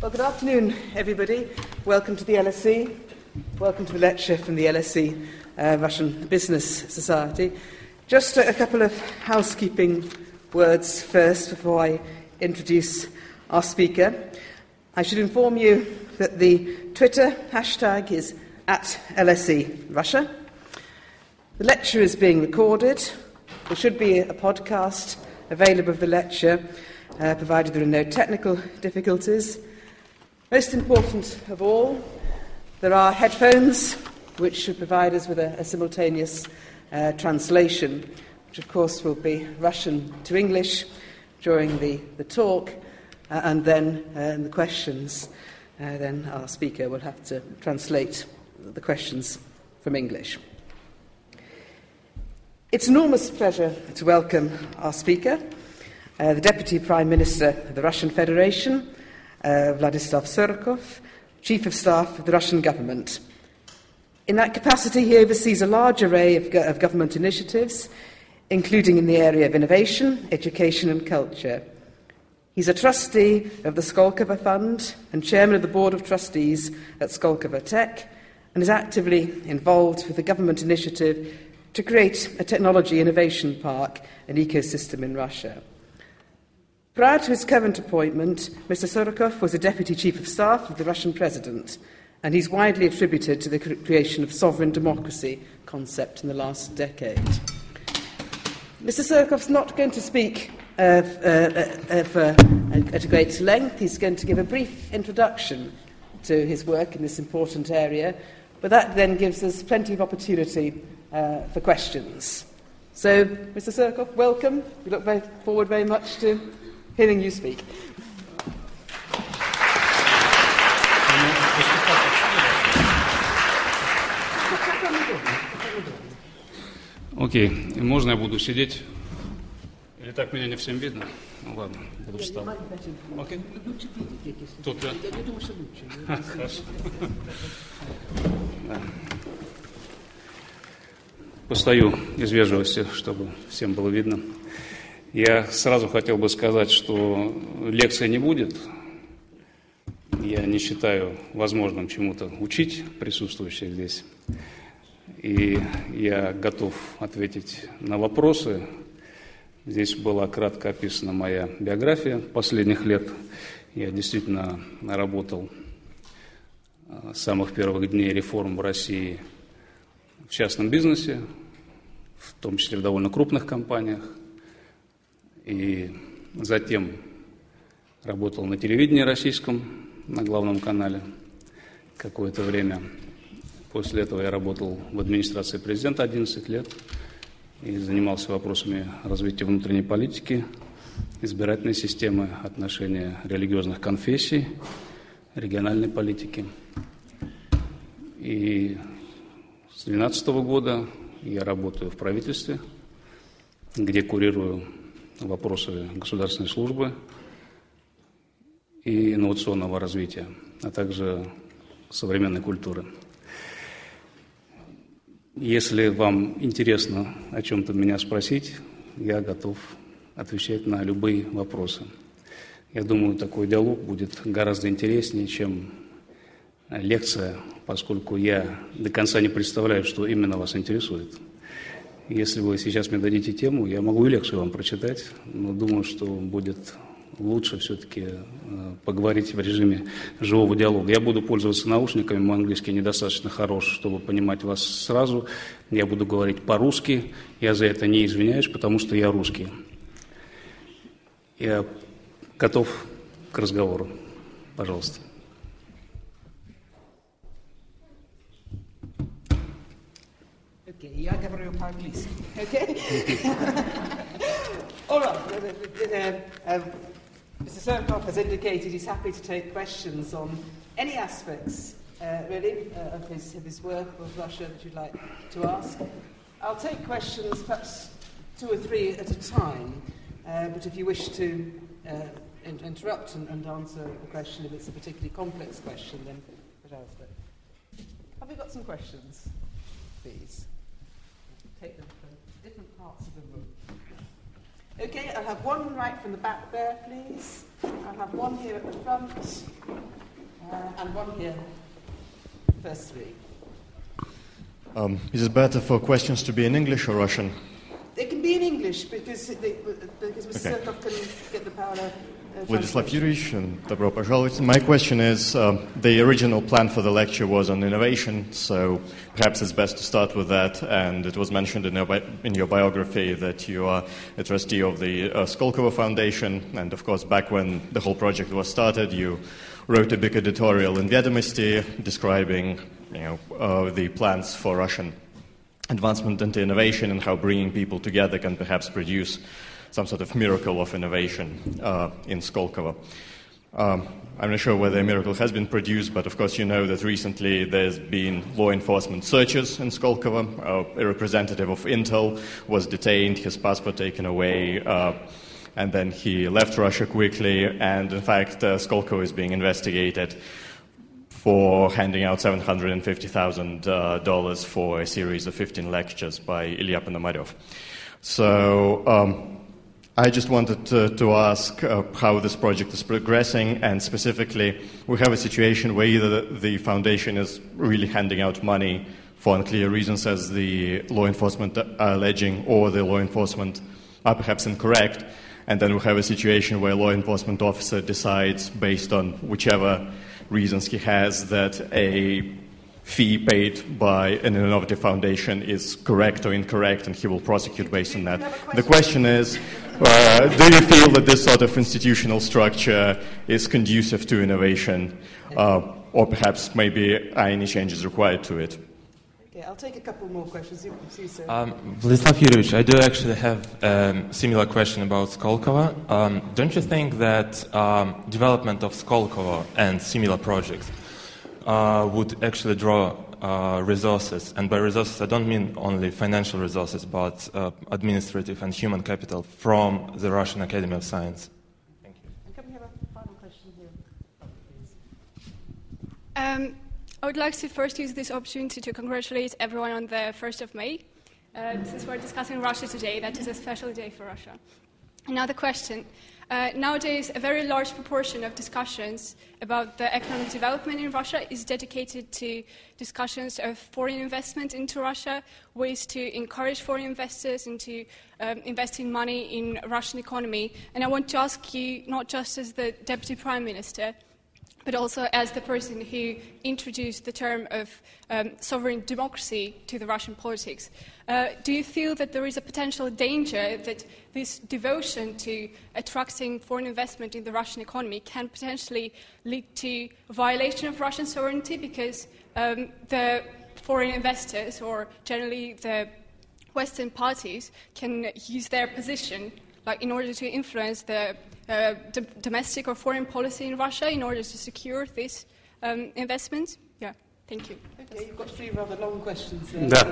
Well, good afternoon, everybody. Welcome to the LSE. Welcome to the lecture from the LSE uh, Russian Business Society. Just a, a couple of housekeeping words first before I introduce our speaker. I should inform you that the Twitter hashtag is at LSE Russia. The lecture is being recorded. There should be a podcast available of the lecture, uh, provided there are no technical difficulties. Most important of all, there are headphones which should provide us with a, a simultaneous uh, translation, which of course will be Russian to English during the, the talk, uh, and then uh, in the questions, uh, then our speaker will have to translate the questions from English. It's an enormous pleasure to welcome our speaker, uh, the Deputy Prime Minister of the Russian Federation, uh, Vladislav Surkov, Chief of Staff of the Russian government. In that capacity, he oversees a large array of, go- of government initiatives, including in the area of innovation, education, and culture. He's a trustee of the Skolkovo Fund and chairman of the Board of Trustees at Skolkovo Tech, and is actively involved with the government initiative to create a technology innovation park and ecosystem in Russia. Prior to his current appointment, Mr. Sorokov was a deputy chief of staff of the Russian president, and he's widely attributed to the creation of sovereign democracy concept in the last decade. Mr. Sorokov's not going to speak uh, uh, uh, for, at a great length. He's going to give a brief introduction to his work in this important area, but that then gives us plenty of opportunity uh, for questions. So, Mr. Surkov, welcome. We look very forward very much to hearing you speak. Окей, И можно я буду сидеть? Или так меня не всем видно? Ну ладно, буду встать. Окей. Тут, да? Хорошо. Да. Постою из вежливости, чтобы всем было видно. Я сразу хотел бы сказать, что лекции не будет. Я не считаю возможным чему-то учить присутствующих здесь. И я готов ответить на вопросы. Здесь была кратко описана моя биография последних лет. Я действительно работал с самых первых дней реформ в России в частном бизнесе, в том числе в довольно крупных компаниях. И затем работал на телевидении российском, на главном канале какое-то время. После этого я работал в администрации президента 11 лет и занимался вопросами развития внутренней политики, избирательной системы, отношения религиозных конфессий, региональной политики. И с 2012 года я работаю в правительстве, где курирую вопросы государственной службы и инновационного развития, а также современной культуры. Если вам интересно о чем-то меня спросить, я готов отвечать на любые вопросы. Я думаю, такой диалог будет гораздо интереснее, чем лекция, поскольку я до конца не представляю, что именно вас интересует. Если вы сейчас мне дадите тему, я могу и лекцию вам прочитать, но думаю, что будет лучше все-таки э, поговорить в режиме живого диалога. Я буду пользоваться наушниками, мой английский недостаточно хорош, чтобы понимать вас сразу. Я буду говорить по-русски, я за это не извиняюсь, потому что я русский. Я готов к разговору. Пожалуйста. я говорю по-английски. Okay? All right. Uh, um, Mr. Surkoff has indicated he's happy to take questions on any aspects, uh, really, uh, of, his, of his work with Russia that you'd like to ask. I'll take questions, perhaps two or three at a time, uh, but if you wish to uh, in- interrupt and, and answer a question, if it's a particularly complex question, then put else. But have we got some questions, please? Okay, I'll have one right from the back there, please. I'll have one here at the front. and one here. First three. Um, is it better for questions to be in English or Russian? It can be in English because, they, because Mr. Okay. Surkov can get the power. Uh, Vladislav translation. Yurich, and добро пожаловать. My question is, um, the original plan for the lecture was on innovation, so perhaps it's best to start with that. And it was mentioned in your, bi- in your biography that you are a trustee of the uh, Skolkovo Foundation, and of course, back when the whole project was started, you wrote a big editorial in Viedomosti describing, you know, uh, the plans for Russian advancement into innovation and how bringing people together can perhaps produce some sort of miracle of innovation uh, in Skolkovo. Um, I'm not sure whether a miracle has been produced, but of course you know that recently there's been law enforcement searches in Skolkovo. Uh, a representative of Intel was detained, his passport taken away, uh, and then he left Russia quickly. And in fact, uh, Skolkovo is being investigated for handing out $750,000 uh, for a series of 15 lectures by Ilya Ponomarev. So um, I just wanted to, to ask uh, how this project is progressing, and specifically, we have a situation where either the, foundation is really handing out money for unclear reasons, as the law enforcement are alleging, or the law enforcement are perhaps incorrect, and then we have a situation where a law enforcement officer decides, based on whichever reasons he has, that a fee paid by an innovative foundation is correct or incorrect, and he will prosecute based on that. The question is uh, do you feel that this sort of institutional structure is conducive to innovation, uh, or perhaps maybe are any changes required to it? Okay, I'll take a couple more questions. You, see, sir. Um, Vladislav Yurevich, I do actually have a um, similar question about Skolkovo. Um, don't you think that um, development of Skolkovo and similar projects uh, would actually draw uh, resources? And by resources, I don't mean only financial resources, but uh, administrative and human capital from the Russian Academy of Science. Thank you. And can we have a final question here? Um, I would like to first use this opportunity to congratulate everyone on the 1st of May. Uh, since we're discussing Russia today, that is a special day for Russia. Another question. Uh, nowadays, a very large proportion of discussions about the economic development in Russia is dedicated to discussions of foreign investment into Russia, ways to encourage foreign investors into um, investing money in Russian economy. And I want to ask you, not just as the Deputy Prime Minister, but also as the person who introduced the term of um, sovereign democracy to the Russian politics. Uh, do you feel that there is a potential danger that this devotion to attracting foreign investment in the Russian economy can potentially lead to violation of Russian sovereignty because um, the foreign investors, or generally the Western parties, can use their position like, in order to influence the uh, d- domestic or foreign policy in Russia in order to secure this um, investment? Yeah, thank you. Okay, you've got three rather long questions there. Да.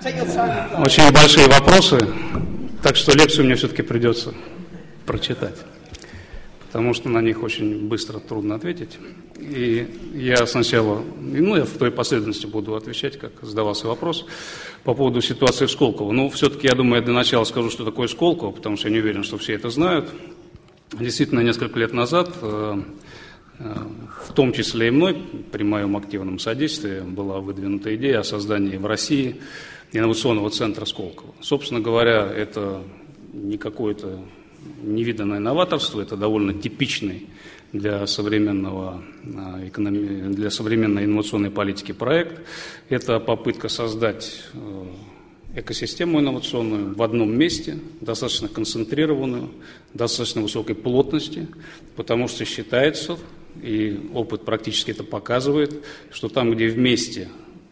Take your time. and reply. Очень большие вопросы, так что лекцию мне все-таки придется прочитать, Потому что на них очень быстро трудно ответить. И я сначала, ну, я в той последовательности буду отвечать, как задавался вопрос, по поводу ситуации в Сколково. Ну, все-таки, я думаю, я для начала скажу, что такое Сколково, потому что я не уверен, что все это знают. Действительно, несколько лет назад э, э, в том числе и мной, при моем активном содействии, была выдвинута идея о создании в России инновационного центра Сколково. Собственно говоря, это не какое-то невиданное новаторство, это довольно типичный для, современного, а, для современной инновационной политики проект. Это попытка создать э, экосистему инновационную в одном месте, достаточно концентрированную, достаточно высокой плотности, потому что считается, и опыт практически это показывает, что там, где вместе,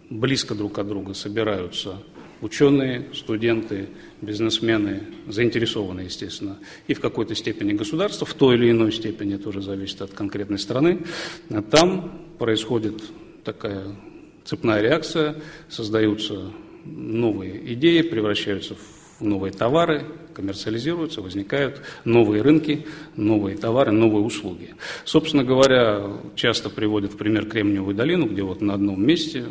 близко друг от друга собираются ученые, студенты, бизнесмены, заинтересованные, естественно, и в какой-то степени государство, в той или иной степени, тоже зависит от конкретной страны, а там происходит такая цепная реакция, создаются новые идеи, превращаются в новые товары, коммерциализируются, возникают новые рынки, новые товары, новые услуги. Собственно говоря, часто приводят в пример Кремниевую долину, где вот на одном месте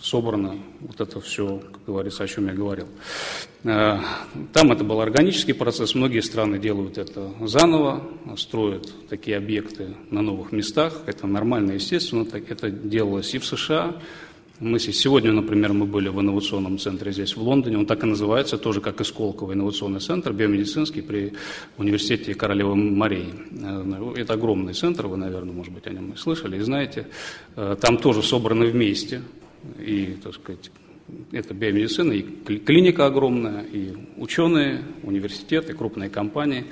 собрано вот это все, как говорится, о чем я говорил. Э, там это был органический процесс, многие страны делают это заново, строят такие объекты на новых местах, это нормально, естественно, это делалось и в США, мы сегодня, например, мы были в инновационном центре здесь, в Лондоне, он так и называется, тоже как и Сколково инновационный центр, биомедицинский при университете Королевы Марии. Э, это огромный центр, вы, наверное, может быть, о нем слышали и знаете. Э, там тоже собраны вместе и, так сказать, это биомедицина, и клиника огромная, и ученые, университеты, крупные компании,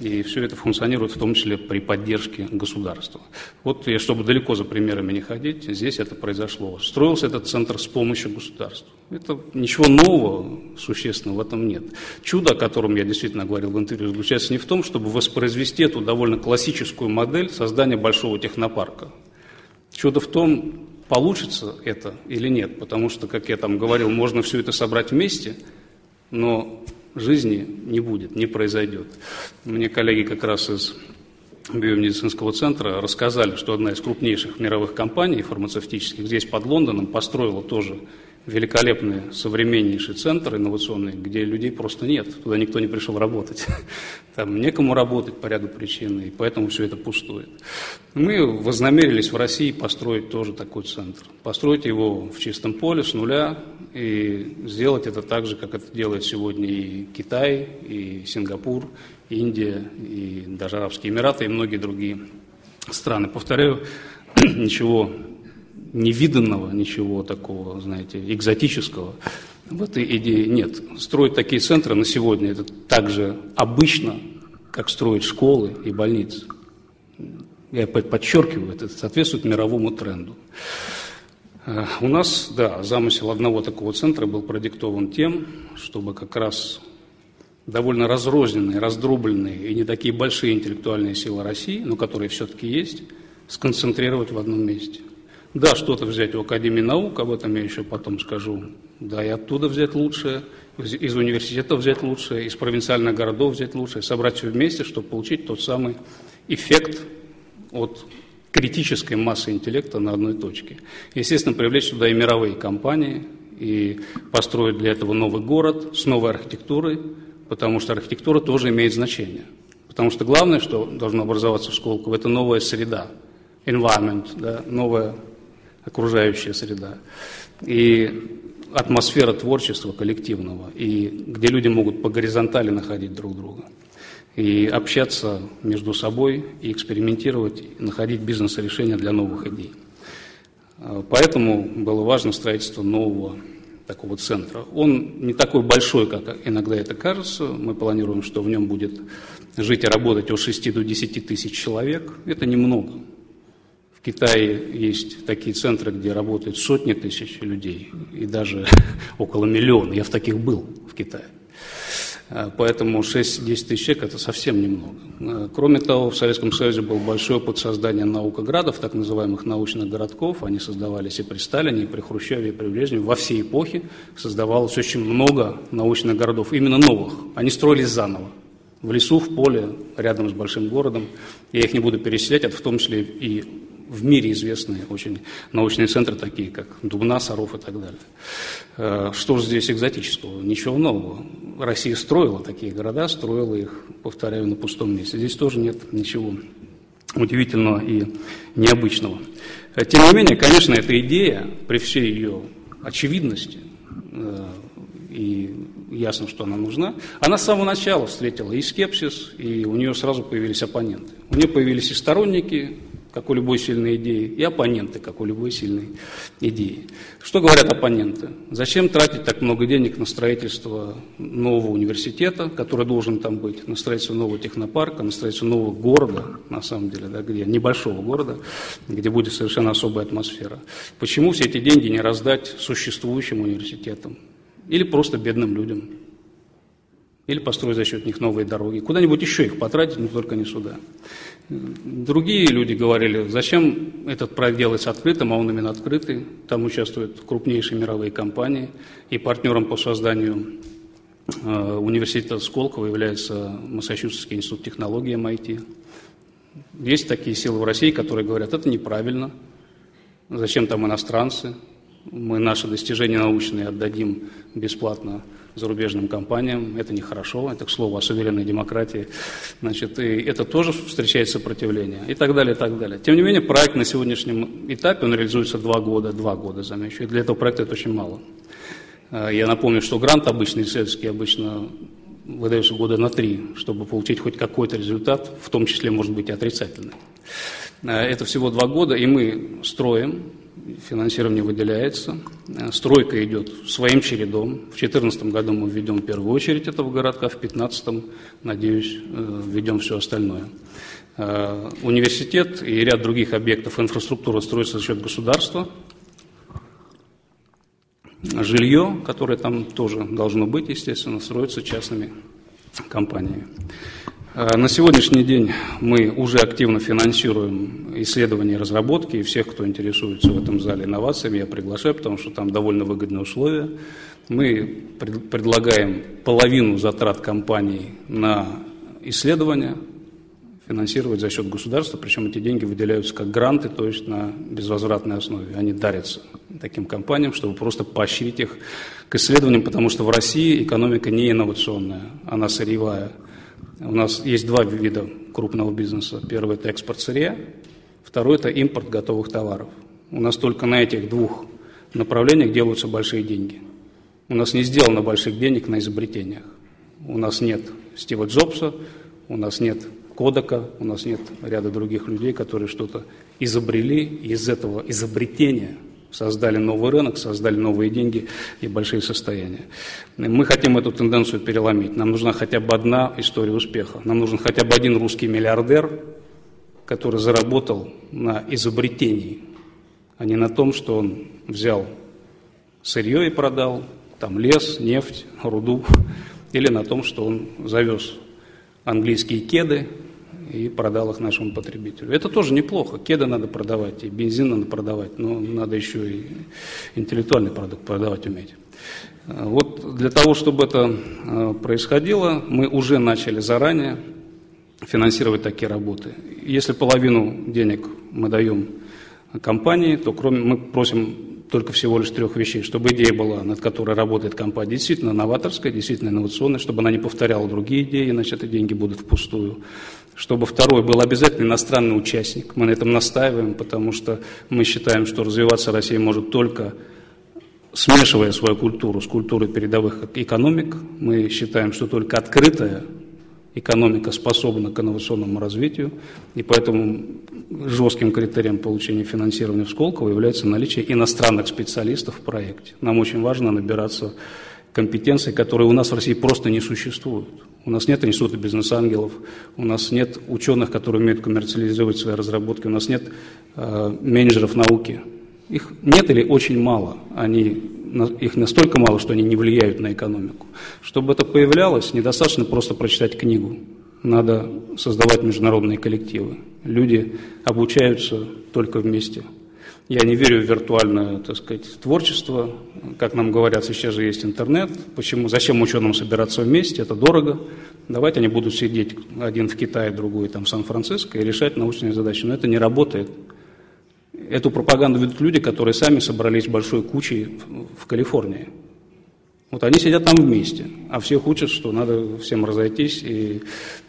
и все это функционирует в том числе при поддержке государства. Вот, и чтобы далеко за примерами не ходить, здесь это произошло. Строился этот центр с помощью государства. Это ничего нового, существенного в этом нет. Чудо, о котором я действительно говорил в интервью, заключается не в том, чтобы воспроизвести эту довольно классическую модель создания большого технопарка. Чудо в том, получится это или нет, потому что, как я там говорил, можно все это собрать вместе, но жизни не будет, не произойдет. Мне коллеги как раз из биомедицинского центра рассказали, что одна из крупнейших мировых компаний фармацевтических здесь под Лондоном построила тоже великолепный, современнейший центр инновационный, где людей просто нет, туда никто не пришел работать. Там некому работать по ряду причин, и поэтому все это пустует. Мы вознамерились в России построить тоже такой центр. Построить его в чистом поле, с нуля, и сделать это так же, как это делает сегодня и Китай, и Сингапур, Индия, и даже Арабские Эмираты, и многие другие страны. Повторяю, ничего невиданного, ничего такого, знаете, экзотического в этой идее нет. Строить такие центры на сегодня это так же обычно, как строить школы и больницы. Я подчеркиваю, это соответствует мировому тренду. Э, у нас, да, замысел одного такого центра был продиктован тем, чтобы как раз довольно разрозненные, раздробленные и не такие большие интеллектуальные силы России, но которые все-таки есть, сконцентрировать в одном месте – да, что-то взять у Академии наук, об этом я еще потом скажу. Да, и оттуда взять лучшее, из университета взять лучшее, из провинциальных городов взять лучшее, собрать все вместе, чтобы получить тот самый эффект от критической массы интеллекта на одной точке. Естественно, привлечь туда и мировые компании, и построить для этого новый город с новой архитектурой, потому что архитектура тоже имеет значение. Потому что главное, что должно образоваться в Сколково, это новая среда, environment, да, новая окружающая среда, и атмосфера творчества коллективного, и где люди могут по горизонтали находить друг друга, и общаться между собой, и экспериментировать, и находить бизнес-решения для новых идей. А, поэтому было важно строительство нового такого центра. Он не такой большой, как иногда это кажется. Мы планируем, что в нем будет жить и работать от 6 до 10 тысяч человек. Это немного. Китае есть такие центры, где работают сотни тысяч людей и даже около миллиона. Я в таких был в Китае. А, поэтому 6-10 тысяч человек – это совсем немного. А, кроме того, в Советском Союзе был большой опыт создания наукоградов, так называемых научных городков. Они создавались и при Сталине, и при Хрущеве, и при Брежневе. Во все эпохи создавалось очень много научных городов, именно новых. Они строились заново. В лесу, в поле, рядом с большим городом. Я их не буду перечислять, это в том числе и в мире известные очень научные центры, такие как Дубна, Саров и так далее. Э, что же здесь экзотического? Ничего нового. Россия строила такие города, строила их, повторяю, на пустом месте. Здесь тоже нет ничего удивительного и необычного. Э, тем не менее, конечно, эта идея, при всей ее очевидности, э, и ясно, что она нужна, она с самого начала встретила и скепсис, и у нее сразу появились оппоненты. У нее появились и сторонники, как у любой сильной идеи, и оппоненты, как у любой сильной идеи. Что говорят оппоненты? Зачем тратить так много денег на строительство нового университета, который должен там быть, на строительство нового технопарка, на строительство нового города, на самом деле, да, где, небольшого города, где будет совершенно особая атмосфера. Почему все эти деньги не раздать существующим университетам или просто бедным людям? Или построить за счет них новые дороги. Куда-нибудь еще их потратить, но только не сюда. Другие люди говорили, зачем этот проект делается открытым, а он именно открытый. Там участвуют крупнейшие мировые компании, и партнером по созданию э, университета Сколково является Массачусетский институт технологий MIT. Есть такие силы в России, которые говорят, это неправильно, зачем там иностранцы, мы наши достижения научные отдадим бесплатно зарубежным компаниям. Это нехорошо, это, к слову, о суверенной демократии. Значит, и это тоже встречает сопротивление и так далее, и так далее. Тем не менее, проект на сегодняшнем этапе, он реализуется два года, два года, замечу, и для этого проекта это очень мало. А, я напомню, что грант обычный, исследовательский, обычно выдается года на три, чтобы получить хоть какой-то результат, в том числе, может быть, и отрицательный. А, это всего два года, и мы строим финансирование выделяется. Э, стройка идет своим чередом. В 2014 году мы введем первую очередь этого городка, в 2015, надеюсь, э, введем все остальное. Э, университет и ряд других объектов инфраструктуры строятся за счет государства. Жилье, которое там тоже должно быть, естественно, строится частными компаниями. Э, на сегодняшний день мы уже активно финансируем исследования и разработки, и всех, кто интересуется в этом зале инновациями, я приглашаю, потому что там довольно выгодные условия. Мы предлагаем половину затрат компаний на исследования финансировать за счет государства, причем эти деньги выделяются как гранты, то есть на безвозвратной основе. Они дарятся таким компаниям, чтобы просто поощрить их к исследованиям, потому что в России экономика не инновационная, она сырьевая. У нас есть два вида крупного бизнеса. Первый – это экспорт сырья, второй – это импорт готовых товаров. У нас только на этих двух направлениях делаются большие деньги. У нас не сделано больших денег на изобретениях. У нас нет Стива Джобса, у нас нет Кодека, у нас нет ряда других людей, которые что-то изобрели, и из этого изобретения создали новый рынок, создали новые деньги и большие состояния. Мы хотим эту тенденцию переломить. Нам нужна хотя бы одна история успеха. Нам нужен хотя бы один русский миллиардер, который заработал на изобретении, а не на том, что он взял сырье и продал, там лес, нефть, руду, или на том, что он завез английские кеды, и продал их нашему потребителю. Это тоже неплохо. Кеды надо продавать, и бензин надо продавать, но надо еще и интеллектуальный продукт продавать уметь. Вот для того, чтобы это э, происходило, мы уже начали заранее финансировать такие работы. Если половину денег мы даем компании, то кроме, мы просим только всего лишь трех вещей, чтобы идея была, над которой работает компания, действительно новаторская, действительно инновационная, чтобы она не повторяла другие идеи, иначе эти деньги будут впустую чтобы второй был обязательно иностранный участник. Мы на этом настаиваем, потому что мы считаем, что развиваться Россия может только смешивая свою культуру с культурой передовых экономик. Мы считаем, что только открытая экономика способна к инновационному развитию, и поэтому жестким критерием получения финансирования в Сколково является наличие иностранных специалистов в проекте. Нам очень важно набираться компетенций, которые у нас в России просто не существуют. У нас нет института бизнес-ангелов, у нас нет ученых, которые умеют коммерциализировать свои разработки, у нас нет э, менеджеров науки. Их нет или очень мало. Они, их настолько мало, что они не влияют на экономику. Чтобы это появлялось, недостаточно просто прочитать книгу. Надо создавать международные коллективы. Люди обучаются только вместе. Я не верю в виртуальное, так сказать, творчество. Как нам говорят, сейчас же есть интернет. Почему? Зачем ученым собираться вместе? Это дорого. Давайте они будут сидеть один в Китае, другой там в Сан-Франциско и решать научные задачи. Но это не работает. Эту пропаганду ведут люди, которые сами собрались большой кучей в Калифорнии. Вот они сидят там вместе, а всех учат, что надо всем разойтись и,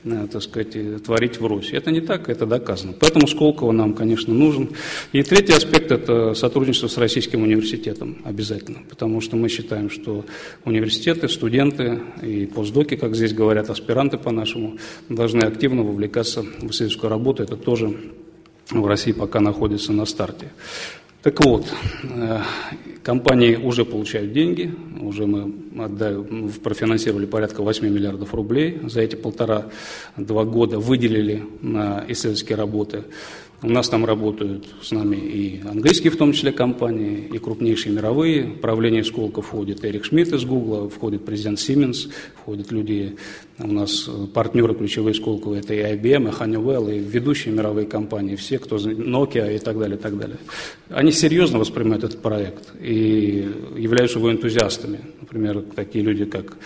э, так сказать, творить в Руси. Это не так, это доказано. Поэтому Сколково нам, конечно, нужен. И третий аспект – это сотрудничество с Российским университетом обязательно, потому что мы считаем, что университеты, студенты и постдоки, как здесь говорят, аспиранты по-нашему, должны активно вовлекаться в исследовательскую работу. Это тоже в России пока находится на старте. Так вот, э, компании уже получают деньги, уже мы отдаем, профинансировали порядка 8 миллиардов рублей. За эти полтора-два года выделили на исследовательские работы у нас там работают с нами и английские, в том числе, компании, и крупнейшие мировые. В правление Сколка входит Эрик Шмидт из Гугла, входит президент Siemens, входят люди, у нас партнеры ключевые Сколково, это и IBM, и Honeywell, и ведущие мировые компании, все, кто Nokia и так далее, и так далее. Они серьезно воспринимают этот проект и являются его энтузиастами. Например, такие люди, как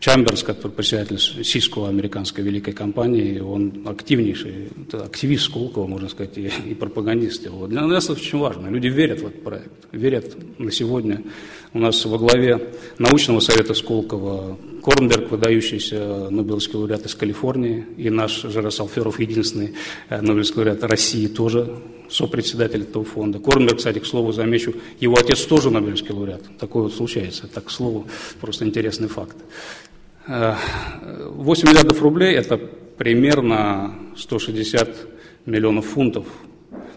Чамберс, который председатель Cisco, американской великой компании, он активнейший, активист Сколково, можно сказать, и, и пропагандист его. Для нас это очень важно. Люди верят в этот проект, верят на сегодня. У нас во главе научного совета Сколково Корнберг, выдающийся Нобелевский лауреат из Калифорнии, и наш Жарас Алферов, единственный э, Нобелевский лауреат России, тоже сопредседатель этого фонда. Корнберг, кстати, к слову, замечу, его отец тоже Нобелевский лауреат. Такое вот случается. Так, к слову, просто интересный факт. 8 э, миллиардов рублей – это примерно 160 миллионов фунтов.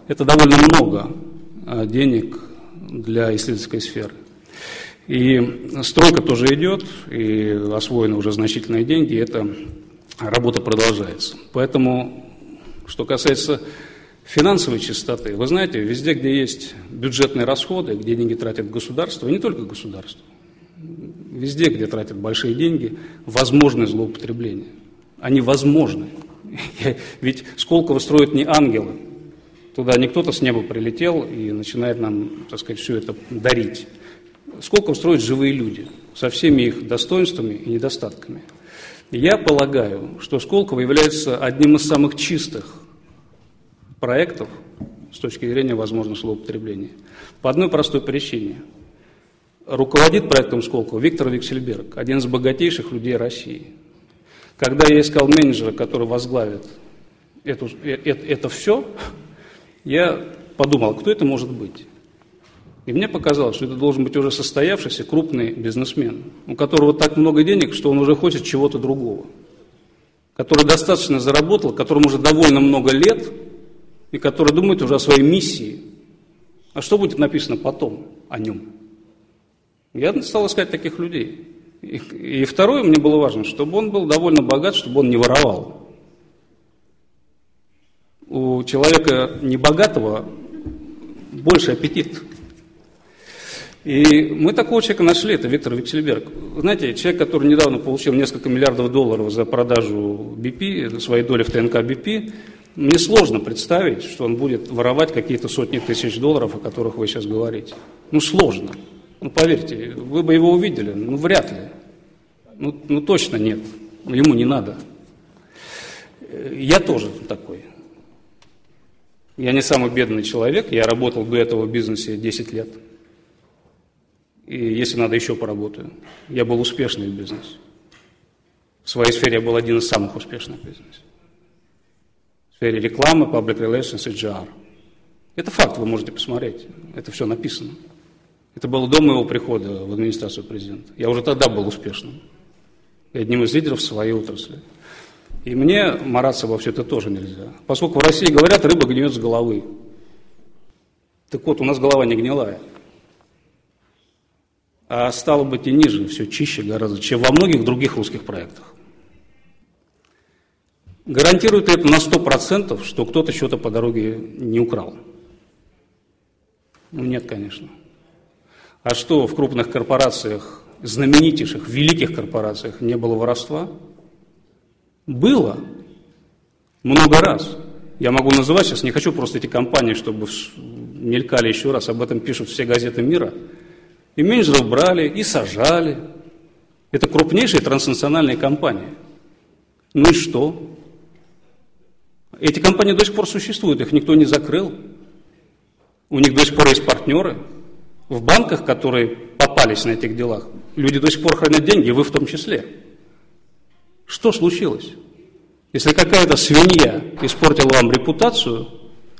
Это довольно много э, денег для исследовательской сферы. И стройка тоже идет, и освоены уже значительные деньги, и эта работа продолжается. Поэтому, что касается финансовой чистоты, вы знаете, везде, где есть бюджетные расходы, где деньги тратят государство, и не только государство, везде, где тратят большие деньги, возможны злоупотребления. Они возможны. Ведь Сколково строят не ангелы. Туда не кто-то с неба прилетел и начинает нам, так сказать, все это дарить. Сколково строят живые люди со всеми их достоинствами и недостатками. Я полагаю, что Сколково является одним из самых чистых проектов с точки зрения возможного злоупотребления. По одной простой причине – руководит проектом Сколково Виктор Виксельберг, один из богатейших людей России. Когда я искал менеджера, который возглавит эту, это, э, это все, я подумал, кто это может быть. И мне показалось, что это должен быть уже состоявшийся крупный бизнесмен, у которого так много денег, что он уже хочет чего-то другого, который достаточно заработал, которому уже довольно много лет, и который думает уже о своей миссии. А что будет написано потом о нем? Я стал искать таких людей. И, и второе, мне было важно, чтобы он был довольно богат, чтобы он не воровал. У человека небогатого больше аппетит. И мы такого человека нашли, это Виктор Виксельберг. Знаете, человек, который недавно получил несколько миллиардов долларов за продажу BP, своей доли в ТНК BP, мне сложно представить, что он будет воровать какие-то сотни тысяч долларов, о которых вы сейчас говорите. Ну, сложно. Ну, поверьте, вы бы его увидели, ну, вряд ли. Ну, ну точно нет, ему не надо. Я тоже такой. Я не самый бедный человек, я работал до этого в бизнесе 10 лет. И если надо, еще поработаю. Я был успешный в бизнесе. В своей сфере я был один из самых успешных в бизнесе. В сфере рекламы, public relations и GR. Это факт, вы можете посмотреть. Это все написано. Это было до моего прихода в администрацию президента. Я уже тогда был успешным. И одним из лидеров своей отрасли. И мне мараться во все это тоже нельзя. Поскольку в России говорят, рыба гниет с головы. Так вот, у нас голова не гнилая. А стало быть и ниже, все чище гораздо, чем во многих других русских проектах. Гарантирует это на 100%, что кто-то что-то по дороге не украл? Ну нет, конечно. А что в крупных корпорациях, знаменитейших, великих корпорациях не было воровства? Было. Много раз. Я могу называть сейчас, не хочу просто эти компании, чтобы мелькали еще раз, об этом пишут все газеты мира. И менеджеров брали, и сажали. Это крупнейшие транснациональные компании. Ну и что? Эти компании до сих пор существуют, их никто не закрыл. У них до сих пор есть партнеры – в банках, которые попались на этих делах, люди до сих пор хранят деньги, вы в том числе. Что случилось? Если какая-то свинья испортила вам репутацию,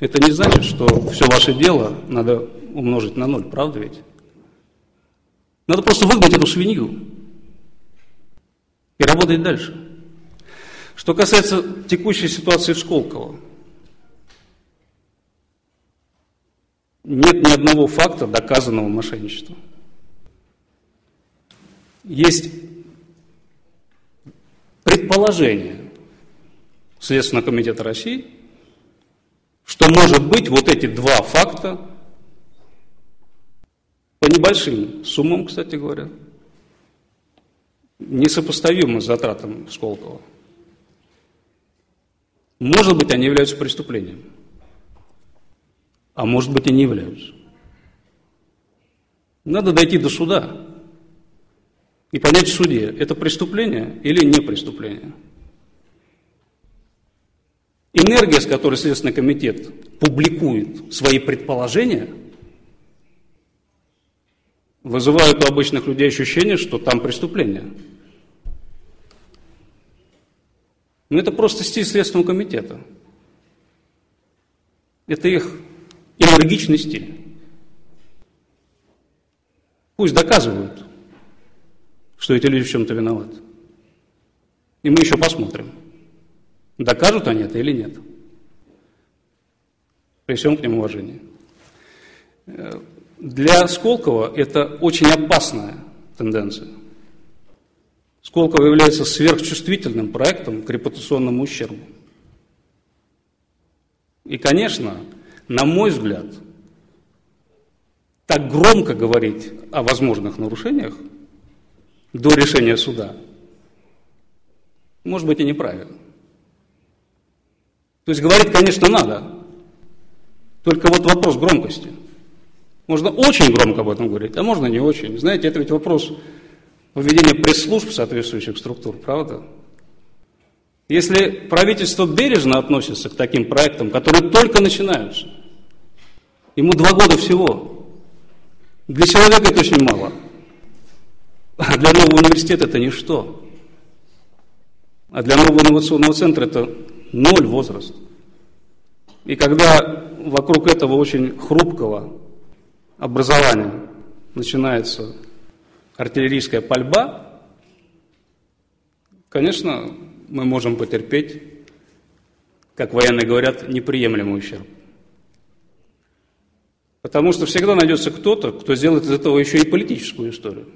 это не значит, что все ваше дело надо умножить на ноль, правда ведь? Надо просто выгнать эту свинью и работать дальше. Что касается текущей ситуации в Сколково, нет ни одного факта доказанного мошенничества. Есть предположение Следственного комитета России, что может быть вот эти два факта по небольшим суммам, кстати говоря, несопоставимы с затратами Сколково. Может быть, они являются преступлением а может быть и не являются. Надо дойти до суда. и понять в суде, это преступление или не преступление. Энергия, с которой Следственный комитет публикует свои предположения, вызывает у обычных людей ощущение, что там преступление. Но это просто стиль Следственного комитета. Это их энергичный стиль. Пусть доказывают, что эти люди в чем-то виноваты. И мы еще посмотрим, докажут они это или нет. При всем к ним уважении. Для Сколково это очень опасная тенденция. Сколково является сверхчувствительным проектом к репутационному ущербу. И, конечно, на мой взгляд, так громко говорить о возможных нарушениях до решения суда, может быть и неправильно. То есть говорить, конечно, надо, только вот вопрос громкости. Можно очень громко об этом говорить, а можно не очень. Знаете, это ведь вопрос поведения пресс-служб соответствующих структур, правда? Если правительство бережно относится к таким проектам, которые только начинаются, ему два года всего, для человека это очень мало, а для нового университета это ничто, а для нового инновационного центра это ноль возраст. И когда вокруг этого очень хрупкого образования начинается артиллерийская пальба, конечно, мы можем потерпеть, как военные говорят, неприемлемый ущерб. Потому что всегда найдется кто-то, кто сделает из этого еще и политическую историю.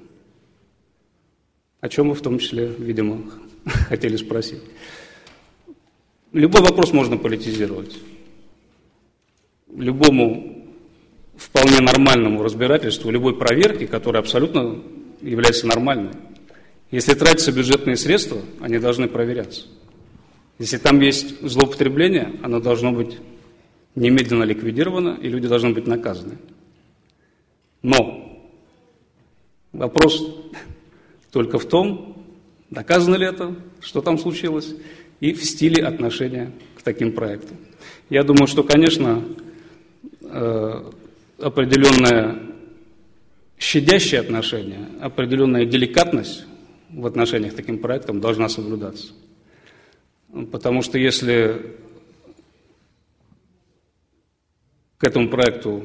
О чем вы в том числе, видимо, хотели спросить. Любой вопрос можно политизировать. Любому вполне нормальному разбирательству, любой проверке, которая абсолютно является нормальной, если тратятся бюджетные средства, они должны проверяться. Если там есть злоупотребление, оно должно быть немедленно ликвидировано, и люди должны быть наказаны. Но вопрос только в том, доказано ли это, что там случилось, и в стиле отношения к таким проектам. Я думаю, что, конечно, э, определенное щадящее отношение, определенная деликатность в отношениях к таким проектам должна соблюдаться. Потому что если к этому проекту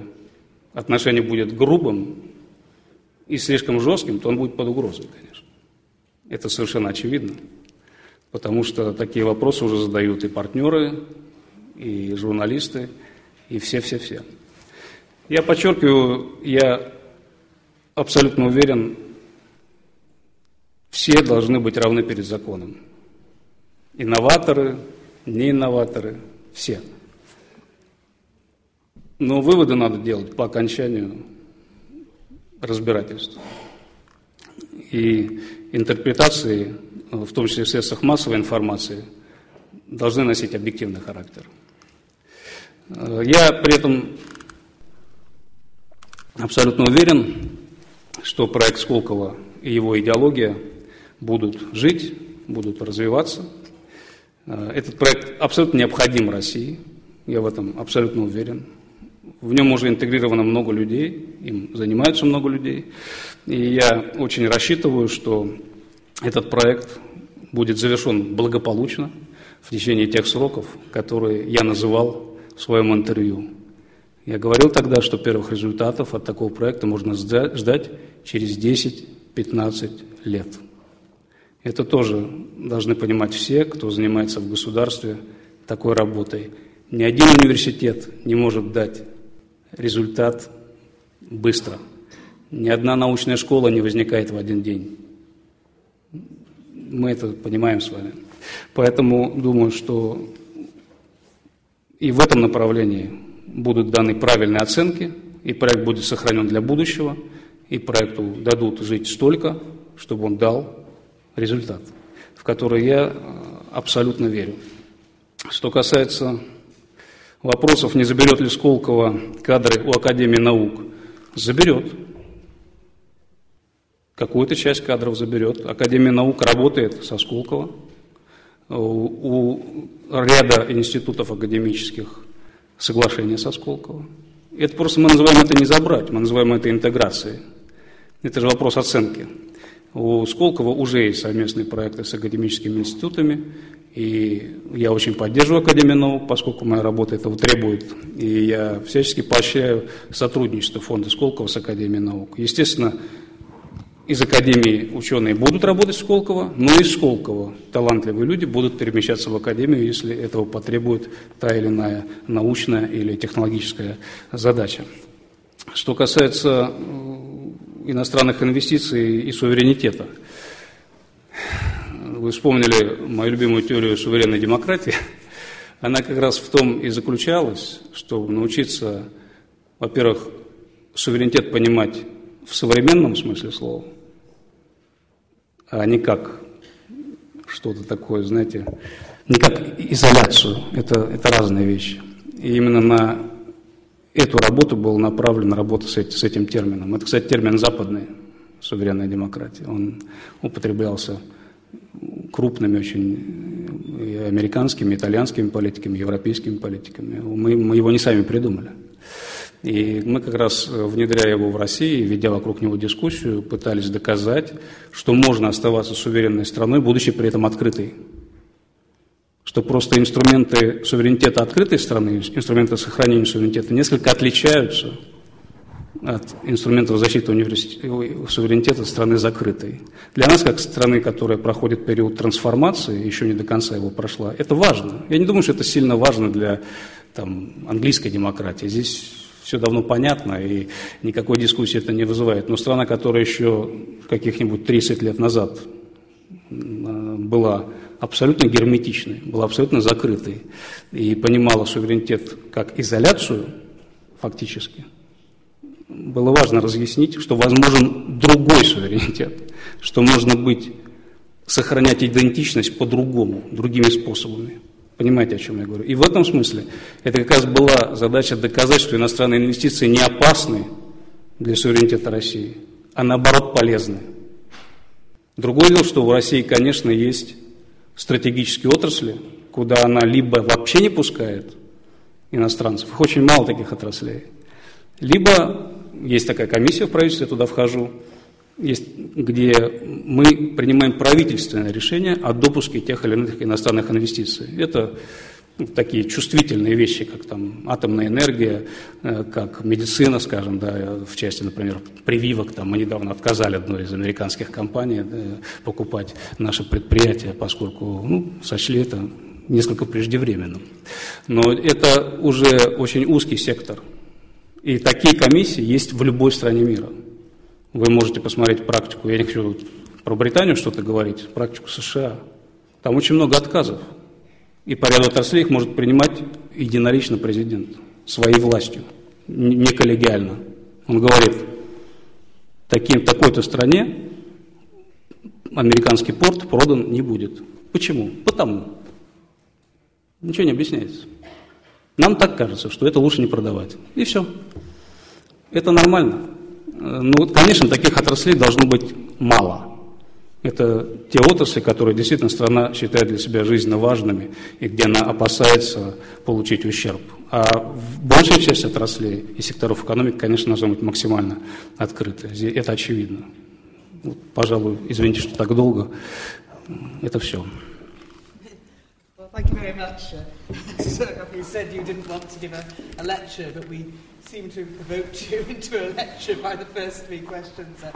отношение будет грубым и слишком жестким, то он будет под угрозой, конечно. Это совершенно очевидно. Потому что такие вопросы уже задают и партнеры, и журналисты, и все-все-все. Я подчеркиваю, я абсолютно уверен, все должны быть равны перед законом. Инноваторы, не инноваторы, все. Но выводы надо делать по окончанию разбирательства. И интерпретации, в том числе в средствах массовой информации, должны носить объективный характер. Я при этом абсолютно уверен, что проект Сколково и его идеология будут жить, будут развиваться. Э, этот проект абсолютно необходим России, я в этом абсолютно уверен. В нем уже интегрировано много людей, им занимаются много людей. И я очень рассчитываю, что этот проект будет завершен благополучно в течение тех сроков, которые я называл в своем интервью. Я говорил тогда, что первых результатов от такого проекта можно ждать через 10-15 лет. Это тоже должны понимать все, кто занимается в государстве такой работой. Ни один университет не может дать результат быстро. Ни одна научная школа не возникает в один день. Мы это понимаем с вами. Поэтому думаю, что и в этом направлении будут даны правильные оценки, и проект будет сохранен для будущего, и проекту дадут жить столько, чтобы он дал результат, в который я э, абсолютно верю. Что касается вопросов, не заберет ли Сколково кадры у Академии наук, заберет. какую-то часть кадров заберет. Академия наук работает со Сколково. У ряда институтов академических соглашения со Сколково. Это просто мы называем это не забрать, мы называем это интеграцией. Это же вопрос оценки. У Сколково уже есть совместные проекты с академическими институтами, и я очень поддерживаю Академию наук, поскольку моя работа этого требует. И я всячески поощряю сотрудничество фонда Сколково с Академией наук. Естественно, из Академии ученые будут работать в Сколково, но из Сколково талантливые люди будут перемещаться в Академию, если этого потребует та или иная научная или технологическая задача. Что касается иностранных инвестиций и суверенитета. Вы вспомнили мою любимую теорию суверенной демократии. Она как раз в том и заключалась, чтобы научиться, во-первых, суверенитет понимать в современном смысле слова, а не как что-то такое, знаете, не как изоляцию. Это, это разные вещи. И именно на эту работу была направлена работа с, с этим термином. Это, кстати, термин западный, суверенная демократия. Он употреблялся крупными очень и американскими, итальянскими политиками, европейскими политиками. Мы, мы его не сами придумали. И мы как раз, внедряя его в России, ведя вокруг него дискуссию, пытались доказать, что можно оставаться суверенной страной, будучи при этом открытой что просто инструменты суверенитета открытой страны, инструменты сохранения суверенитета несколько отличаются от инструментов защиты суверенитета страны закрытой. Для нас, как страны, которая проходит период трансформации, еще не до конца его прошла, это важно. Я не думаю, что это сильно важно для там, английской демократии. Здесь все давно понятно, и никакой дискуссии это не вызывает. Но страна, которая еще каких-нибудь 30 лет назад была абсолютно герметичной, была абсолютно закрытой и понимала суверенитет как изоляцию фактически, было важно разъяснить, что возможен другой суверенитет, что можно быть, сохранять идентичность по-другому, другими способами. Понимаете, о чем я говорю? И в этом смысле это как раз была задача доказать, что иностранные инвестиции не опасны для суверенитета России, а наоборот полезны. Другое дело, что у России, конечно, есть стратегические отрасли, куда она либо вообще не пускает иностранцев, их очень мало таких отраслей, либо есть такая комиссия в правительстве, я туда вхожу, есть, где мы принимаем правительственное решение о допуске тех или иных иностранных инвестиций. Это такие чувствительные вещи, как там атомная энергия, э, как медицина, скажем, да, в части, например, прививок. Там мы недавно отказали одной из американских компаний да, покупать наше предприятие, поскольку ну, сочли это несколько преждевременным. Но это уже очень узкий сектор. И такие комиссии есть в любой стране мира. Вы можете посмотреть практику, я не хочу про Британию что-то говорить, практику США. Там очень много отказов. И по ряду отраслей их может принимать единолично президент своей властью, не коллегиально. Он говорит, таким, такой-то стране американский порт продан не будет. Почему? Потому. Ничего не объясняется. Нам так кажется, что это лучше не продавать. И все. Это нормально. Ну, конечно, таких отраслей должно быть мало – это те отрасли, которые действительно страна считает для себя жизненно важными и где она опасается получить ущерб. А большая часть отраслей и секторов экономики, конечно, должна быть максимально открыта. Это очевидно. Пожалуй, извините, что так долго. Это все. Thank you very much. Uh, so, you said you didn't want to give a, a lecture, but we seem to have provoked you into a lecture by the first three questions. Uh,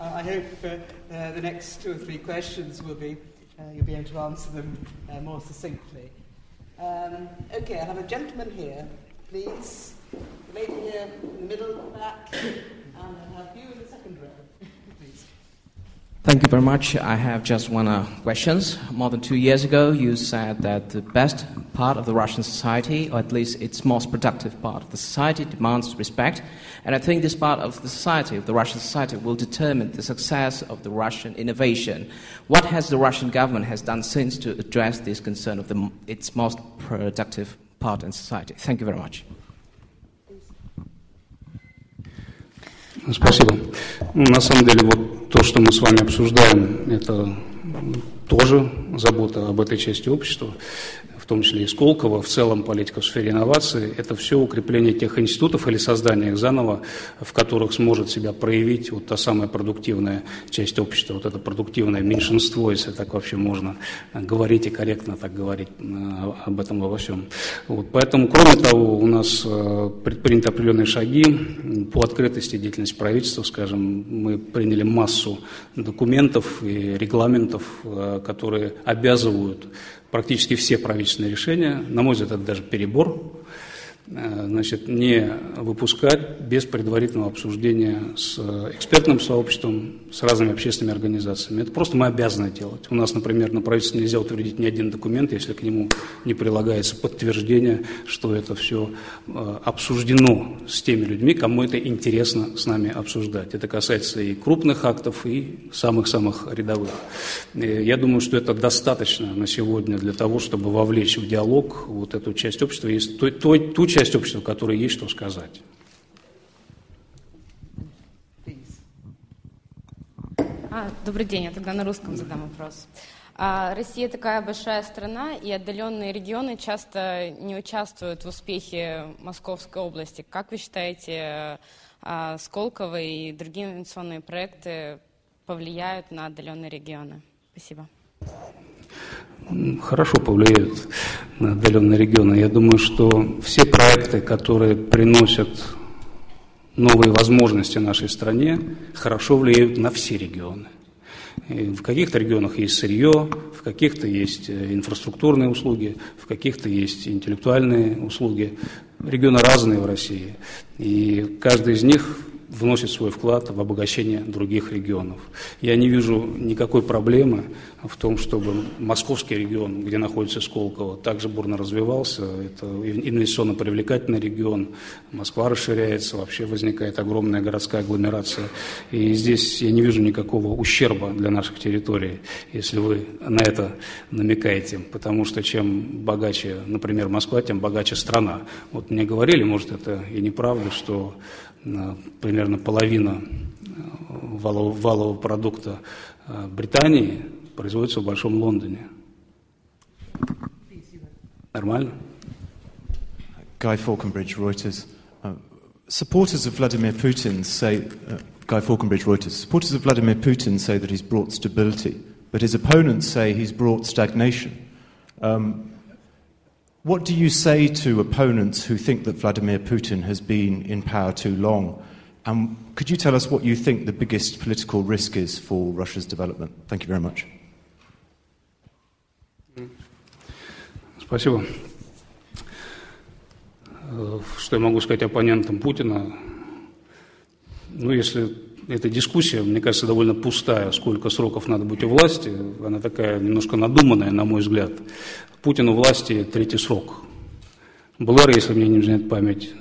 I hope uh, the next two or three questions will be, uh, you'll be able to answer them uh, more succinctly. Um, okay, I have a gentleman here, please. The lady here in the middle, back, and I have you in the second row. Thank you very much. I have just one uh, question. More than two years ago, you said that the best part of the Russian society, or at least its most productive part of the society, demands respect. And I think this part of the society, of the Russian society, will determine the success of the Russian innovation. What has the Russian government has done since to address this concern of the, its most productive part in society? Thank you very much. Спасибо. На самом деле, вот то, что мы с вами обсуждаем, это тоже забота об этой части общества в том числе и Сколково, в целом политика в сфере инноваций, это все укрепление тех институтов или создание их заново, в которых сможет себя проявить вот та самая продуктивная часть общества, вот это продуктивное меньшинство, если так вообще можно говорить и корректно так говорить э, об этом во всем. Вот, поэтому, кроме того, у нас э, предприняты определенные шаги по открытости деятельности правительства, скажем, мы приняли массу документов и регламентов, э, которые обязывают практически все правительственные решения, на мой взгляд, это даже перебор, значит, не выпускать без предварительного обсуждения с экспертным сообществом, с разными общественными организациями. Это просто мы обязаны делать. У нас, например, на правительстве нельзя утвердить ни один документ, если к нему не прилагается подтверждение, что это все э, обсуждено с теми людьми, кому это интересно с нами обсуждать. Это касается и крупных актов, и самых-самых рядовых. Я думаю, что это достаточно на сегодня для того, чтобы вовлечь в диалог вот эту часть общества, и ту, ту, ту часть общества, которой есть что сказать. А, добрый день, я тогда на русском задам вопрос. А, Россия такая большая страна, и отдаленные регионы часто не участвуют в успехе Московской области. Как вы считаете, а, Сколково и другие инновационные проекты повлияют на отдаленные регионы? Спасибо хорошо повлияют на отдаленные регионы. Я думаю, что все проекты, которые приносят новые возможности нашей стране, хорошо влияют на все регионы. И в каких-то регионах есть сырье, в каких-то есть э, инфраструктурные услуги, в каких-то есть интеллектуальные услуги. Регионы разные в России, и каждый из них вносит свой вклад в обогащение других регионов. Я не вижу никакой проблемы в том, чтобы московский регион, где находится Сколково, также бурно развивался. Это инвестиционно привлекательный регион. Москва расширяется, вообще возникает огромная городская агломерация. И здесь я не вижу никакого ущерба для наших территорий, если вы на это намекаете. Потому что чем богаче, например, Москва, тем богаче страна. Вот мне говорили, может, это и неправда, что примерно половина э, валового, валового продукта э, Британии производится в Большом Лондоне. Нормально? Guy Falconbridge, Reuters. Uh, supporters of Vladimir Putin say, uh, Guy Falconbridge, Reuters. Supporters of Vladimir Putin say that he's brought stability, but his opponents say he's brought stagnation. Um, what do you say to opponents who think that Vladimir Putin has been in power too long? And could you tell us what you think the biggest political risk is for Russia's development? Thank you very much. Спасибо. Что я могу сказать оппонентам Путина? Ну, если эта дискуссия, мне кажется, довольно пустая, сколько сроков надо быть у власти, она такая немножко надуманная, на мой взгляд. Путин у власти третий срок. Блэр, если мне не изменяет память,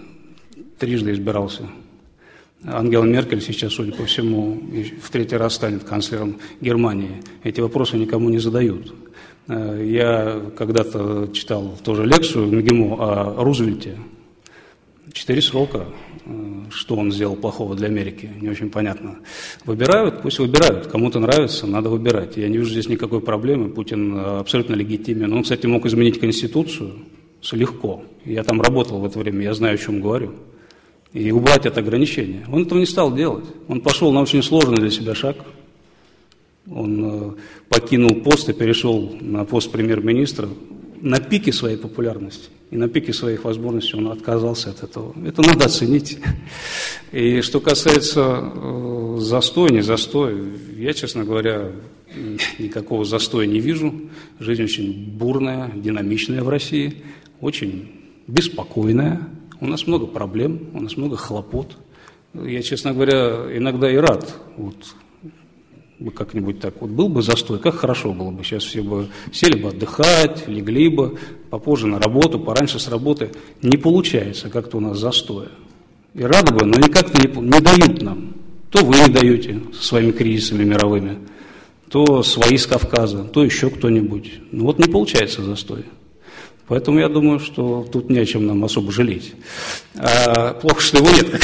трижды избирался. Ангела Меркель сейчас, судя по всему, в третий раз станет канцлером Германии. Эти вопросы никому не задают. Э, я когда-то читал тоже лекцию МГИМО о Рузвельте. Четыре срока. Э, что он сделал плохого для Америки, не очень понятно. Выбирают, пусть выбирают. Кому-то нравится, надо выбирать. Я не вижу здесь никакой проблемы. Путин э, абсолютно легитимен. Он, кстати, мог изменить Конституцию легко. Я там работал в это время, я знаю, о чем говорю. И убрать это ограничение. Он этого не стал делать. Он пошел на очень сложный для себя шаг. Он э, покинул пост и перешел на пост премьер-министра на пике своей популярности и на пике своих возможностей он отказался от этого. Это надо оценить. И что касается э, застоя, не застоя, я, честно говоря, никакого застоя не вижу. Жизнь очень бурная, динамичная в России, очень беспокойная. У нас много проблем, у нас много хлопот. Я, честно говоря, иногда и рад вот, бы как-нибудь так вот был бы застой, как хорошо было бы. Сейчас все бы сели бы отдыхать, легли бы, попозже на работу, пораньше с работы. Не получается как-то у нас застоя. И рады бы, но никак-то не, не дают нам. То вы не даете со своими кризисами мировыми, то свои с Кавказа, то еще кто-нибудь. Ну вот не получается застой. Поэтому я думаю, что тут не о чем нам особо жалеть. А плохо, что его нет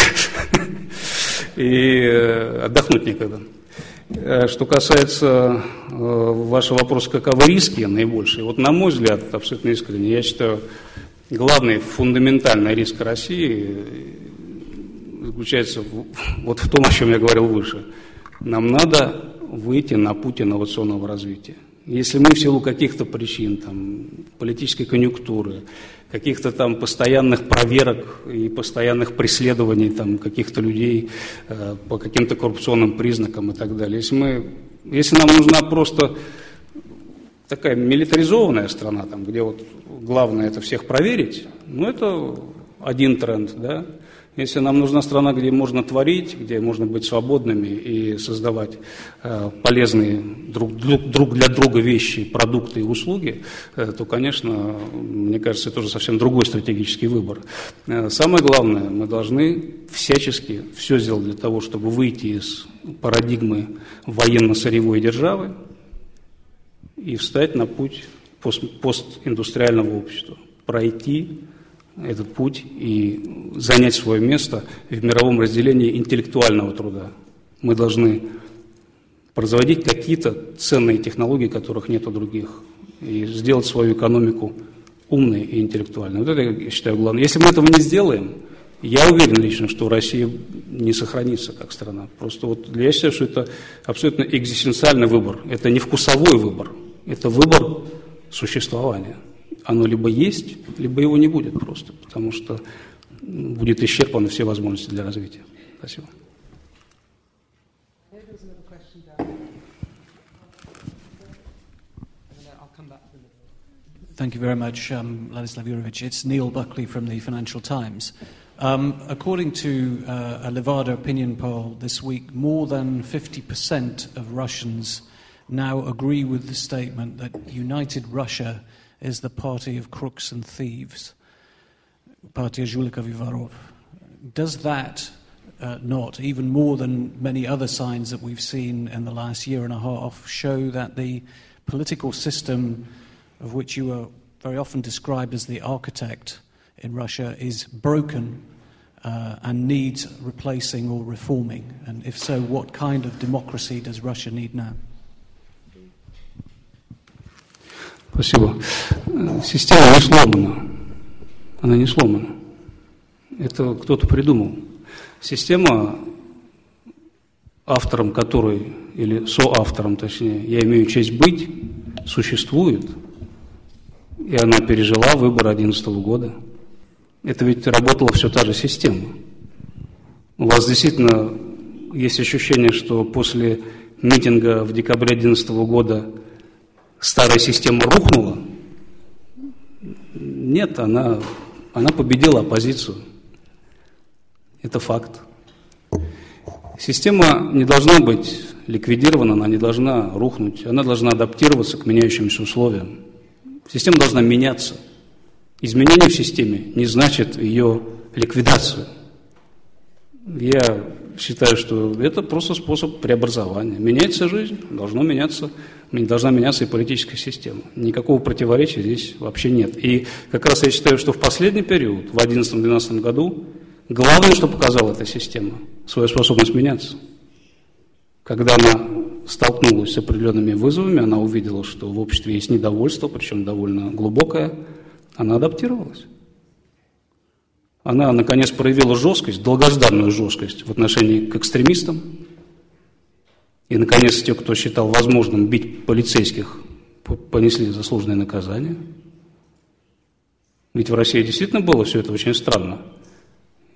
и э, отдохнуть некогда. Э, что касается э, вашего вопроса, каковы риски наибольшие, вот на мой взгляд, абсолютно искренне, я считаю, главный фундаментальный риск России заключается в, вот в том, о чем я говорил выше. Нам надо выйти на путь инновационного развития. Если мы в силу каких-то причин, там, политической конъюнктуры, каких-то там постоянных проверок и постоянных преследований там, каких-то людей э, по каким-то коррупционным признакам и так далее. Если, мы, если нам нужна просто такая милитаризованная страна, там, где вот главное это всех проверить, ну это один тренд, да, если нам нужна страна, где можно творить, где можно быть свободными и создавать э, полезные друг, друг для друга вещи, продукты и услуги, э, то, конечно, мне кажется, это уже совсем другой стратегический выбор. Э, самое главное, мы должны всячески все сделать для того, чтобы выйти из парадигмы военно-сырьевой державы и встать на путь пост постиндустриального общества, пройти этот путь и занять свое место в мировом разделении интеллектуального труда. Мы должны производить какие-то ценные технологии, которых нет у других, и сделать свою экономику умной и интеллектуальной. Вот это, я считаю, главное. Если мы этого не сделаем, я уверен лично, что Россия не сохранится как страна. Просто вот я считаю, что это абсолютно экзистенциальный выбор. Это не вкусовой выбор, это выбор существования оно либо есть, либо его не будет просто, потому что будет исчерпаны все возможности для развития. Спасибо. Thank you very much, um, Ladislav Yurovich. It's Neil Buckley from the Financial Times. Um, according to uh, a Levada opinion poll this week, more than 50% of Russians now agree with the statement that united Russia is the party of crooks and thieves, Partia Zhulika Vivarov. Does that uh, not, even more than many other signs that we've seen in the last year and a half, show that the political system of which you are very often described as the architect in Russia is broken uh, and needs replacing or reforming? And if so, what kind of democracy does Russia need now? Спасибо. Система не сломана. Она не сломана. Это кто-то придумал. Система, автором которой, или соавтором точнее, я имею честь быть, существует, и она пережила выбор 2011 года. Это ведь работала все та же система. У вас действительно есть ощущение, что после митинга в декабре 2011 года старая система рухнула? Нет, она, она победила оппозицию. Это факт. Система не должна быть ликвидирована, она не должна рухнуть, она должна адаптироваться к меняющимся условиям. Система должна меняться. Изменение в системе не значит ее ликвидацию. Я считаю, что это просто способ преобразования. Меняется жизнь, должно меняться, должна меняться и политическая система. Никакого противоречия здесь вообще нет. И как раз я считаю, что в последний период, в 2011-2012 году, главное, что показала эта система, свою способность меняться. Когда она столкнулась с определенными вызовами, она увидела, что в обществе есть недовольство, причем довольно глубокое, она адаптировалась. Она, наконец, проявила жесткость, долгожданную жесткость в отношении к экстремистам. И, наконец, те, кто считал возможным бить полицейских, понесли заслуженное наказание. Ведь в России действительно было все это очень странно.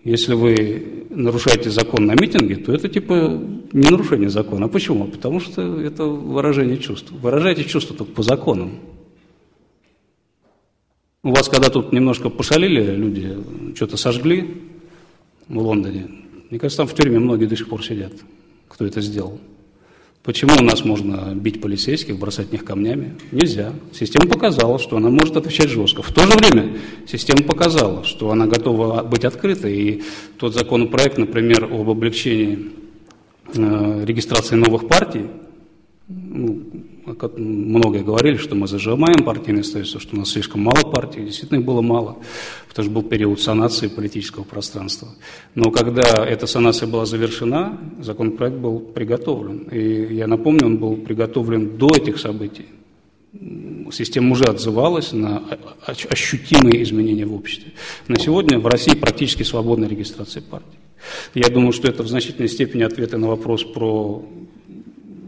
Если вы нарушаете закон на митинге, то это типа не нарушение закона. А почему? Потому что это выражение чувств. Выражайте чувства только по законам. У вас, когда тут немножко пошалили люди, что-то сожгли в Лондоне, мне кажется, там в тюрьме многие до сих пор сидят, кто это сделал. Почему у нас можно бить полицейских, бросать в них камнями? Нельзя. Система показала, что она может отвечать жестко. В то же время система показала, что она готова быть открытой. И тот законопроект, например, об облегчении э, регистрации новых партий, ну, многое говорили, что мы зажимаем партийное строительство, что у нас слишком мало партий. Действительно, их было мало, потому что был период санации политического пространства. Но когда эта санация была завершена, законопроект был приготовлен. И я напомню, он был приготовлен до этих событий. Система уже отзывалась на ощутимые изменения в обществе. На сегодня в России практически свободная регистрация партий. Я думаю, что это в значительной степени ответы на вопрос про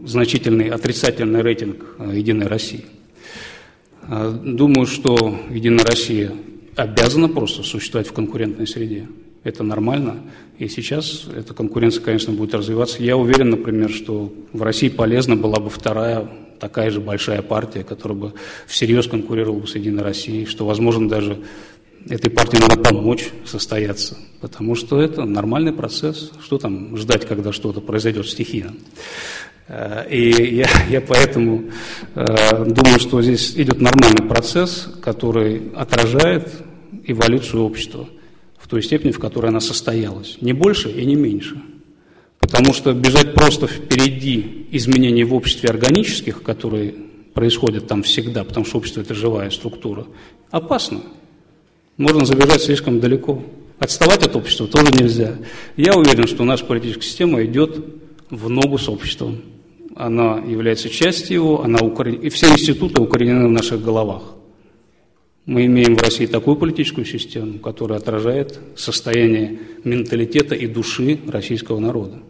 значительный отрицательный рейтинг э, «Единой России». Э, думаю, что «Единая Россия» обязана просто существовать в конкурентной среде. Это нормально. И сейчас эта конкуренция, конечно, будет развиваться. Я уверен, например, что в России полезна была бы вторая такая же большая партия, которая бы всерьез конкурировала с «Единой Россией», что, возможно, даже этой партии надо помочь состояться, потому что это нормальный процесс. Что там ждать, когда что-то произойдет стихийно? Э, и я, я поэтому э, думаю, что здесь идет нормальный процесс, который отражает эволюцию общества в той степени, в которой она состоялась. Не больше и не меньше. Потому что бежать просто впереди изменений в обществе органических, которые происходят там всегда, потому что общество – это живая структура, опасно. Можно забежать слишком далеко. Отставать от общества тоже нельзя. Я уверен, что наша политическая система идет в ногу с обществом она является частью его, она укорен... и все институты укоренены в наших головах. Мы имеем в России такую политическую систему, которая отражает состояние менталитета и души российского народа.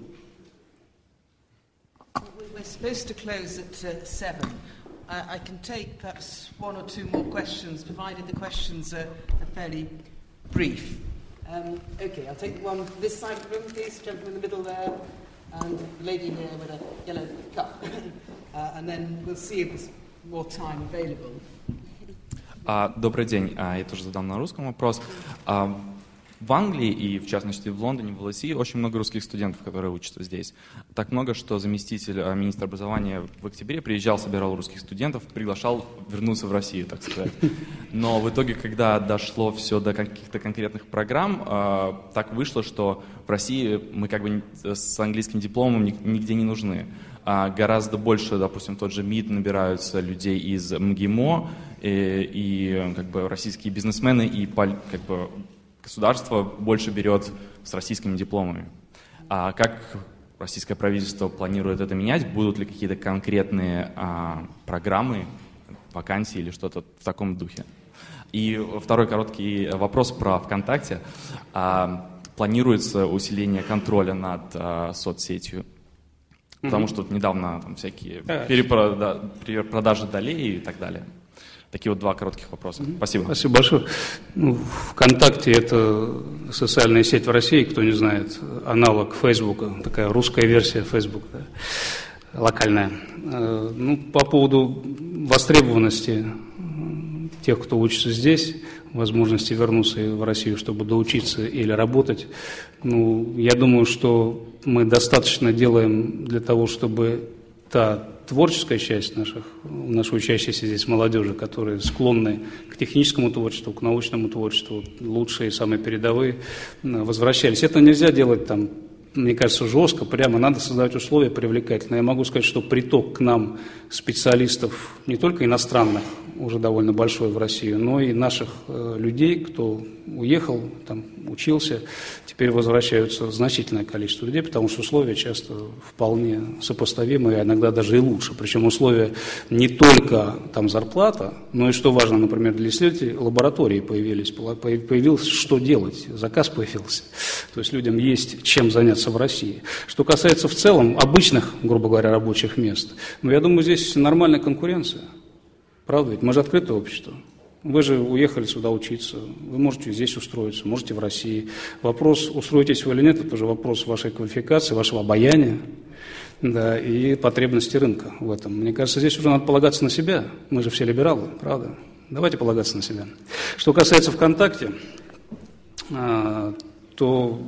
Brief. Um, okay, I'll take one this side of the room, please, gentleman in the middle there and the lady here with a yellow cup. uh, and then we'll see if there's more time available. А, добрый день. А, я тоже задам на русском вопрос. А, в Англии и, в частности, в Лондоне, в России очень много русских студентов, которые учатся здесь. Так много, что заместитель а, министра образования в октябре приезжал, собирал русских студентов, приглашал вернуться в Россию, так сказать. Но в итоге, когда дошло все до каких-то конкретных программ, а, так вышло, что в России мы как бы с английским дипломом нигде не нужны. А гораздо больше, допустим, тот же МИД набираются людей из МГИМО, и, и как бы российские бизнесмены и как бы государство больше берет с российскими дипломами. А как российское правительство планирует это менять? Будут ли какие-то конкретные а, программы, вакансии или что-то в таком духе? И второй короткий вопрос про ВКонтакте. А, планируется усиление контроля над а, соцсетью? Потому mm-hmm. что вот недавно там всякие перепрода- перепродажи долей и так далее. Такие вот два коротких вопроса. Спасибо. Спасибо большое. Ну, ВКонтакте – это социальная сеть в России, кто не знает, аналог Фейсбука, такая русская версия Фейсбука, да, локальная. Э, ну, по поводу востребованности тех, кто учится здесь, возможности вернуться в Россию, чтобы доучиться или работать, ну, я думаю, что мы достаточно делаем для того, чтобы та творческая часть наших, нашей учащейся здесь молодежи, которые склонны к техническому творчеству, к научному творчеству, лучшие, самые передовые, возвращались. Это нельзя делать там мне кажется, жестко, прямо надо создавать условия привлекательные. Я могу сказать, что приток к нам специалистов, не только иностранных, уже довольно большой в Россию, но и наших э, людей, кто уехал, там учился, теперь возвращаются значительное количество людей, потому что условия часто вполне сопоставимые, а иногда даже и лучше. Причем условия не только там зарплата, но и, что важно, например, для исследователей, лаборатории появились, появилось что делать, заказ появился. То есть людям есть чем заняться в России. Что касается в целом обычных, грубо говоря, рабочих мест, ну, я думаю, здесь нормальная конкуренция. Правда ведь? Мы же открытое общество. Вы же уехали сюда учиться, вы можете здесь устроиться, можете в России. Вопрос, устроитесь вы или нет, это уже вопрос вашей квалификации, вашего обаяния да, и потребности рынка в этом. Мне кажется, здесь уже надо полагаться на себя. Мы же все либералы, правда? Давайте полагаться на себя. Что касается ВКонтакте, а, то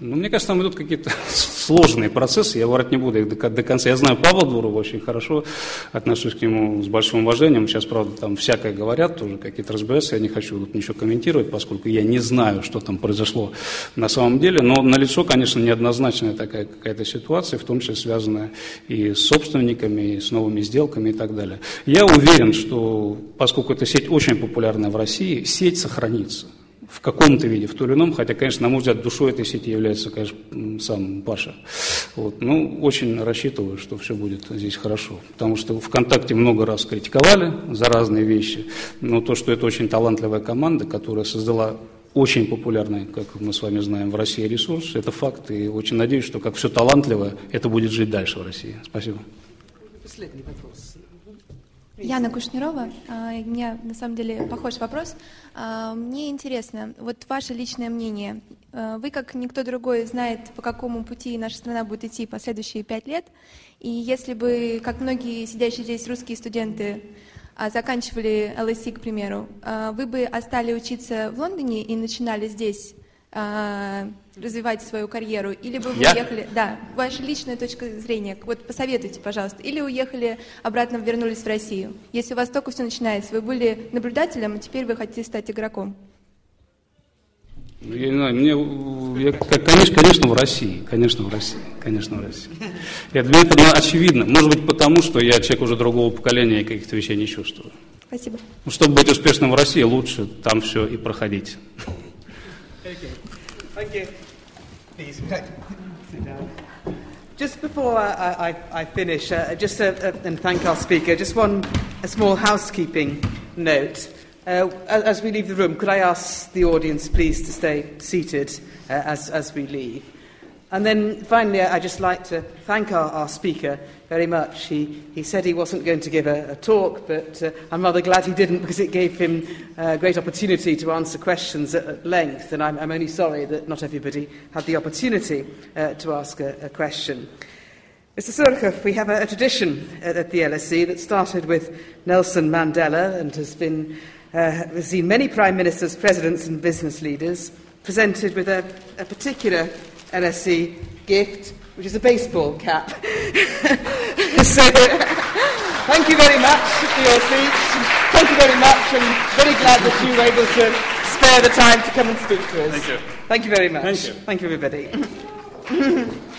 Ну, мне кажется, там идут какие-то сложные процессы, я врать не буду их до, до конца. Я знаю Павла Дурова очень хорошо, отношусь к нему с большим уважением. Сейчас, правда, там всякое говорят, тоже какие-то разбираются, я не хочу тут ничего комментировать, поскольку я не знаю, что там произошло на самом деле. Но налицо, конечно, неоднозначная такая какая-то ситуация, в том числе связанная и с собственниками, и с новыми сделками и так далее. Я уверен, что поскольку эта сеть очень популярная в России, сеть сохранится в каком-то виде, в том или ином, хотя, конечно, на мой взгляд, душой этой сети является, конечно, сам Паша. Вот. Ну, очень рассчитываю, что все будет здесь хорошо, потому что ВКонтакте много раз критиковали за разные вещи, но то, что это очень талантливая команда, которая создала очень популярный, как мы с вами знаем, в России ресурс, это факт, и очень надеюсь, что как все талантливое, это будет жить дальше в России. Спасибо. Последний вопрос. Яна Кушнирова. А, у меня на самом деле похож вопрос. А, мне интересно, вот ваше личное мнение. А, вы, как никто другой, знает, по какому пути наша страна будет идти последующие пять лет. И если бы, как многие сидящие здесь русские студенты, заканчивали ЛСИ, к примеру, вы бы остали учиться в Лондоне и начинали здесь развивать свою карьеру, или бы вы Я? уехали, да, ваша личная точка зрения, вот посоветуйте, пожалуйста, или уехали обратно, вернулись в Россию. Если у вас только все начинается, вы были наблюдателем, а теперь вы хотите стать игроком. Ну, я не знаю, мне, я, конечно, конечно, в России, конечно, в России, конечно, в России. Я, для меня это ну, очевидно. Может быть, потому, что я человек уже другого поколения и каких-то вещей не чувствую. Спасибо. Ну, чтобы быть успешным в России, лучше там все и проходить. Thank you. Please, sit down. Just before I, I, I finish, uh, just uh, uh, and thank our speaker, just one a small housekeeping note. Uh, as we leave the room, could I ask the audience, please, to stay seated uh, as, as we leave? And then finally, I'd just like to thank our, our speaker very much. He, he said he wasn't going to give a, a talk, but uh, I'm rather glad he didn't because it gave him a uh, great opportunity to answer questions at, at length. And I'm, I'm only sorry that not everybody had the opportunity uh, to ask a, a question. Mr. Surkov, we have a, a tradition at, at the LSE that started with Nelson Mandela and has been uh, seen many prime ministers, presidents, and business leaders presented with a, a particular LSE gift, which is a baseball cap. so, thank you very much for your speech. Thank you very much. I'm very glad that you were able to spare the time to come and speak to us. Thank you. Thank you very much. Thank you. Thank you, everybody.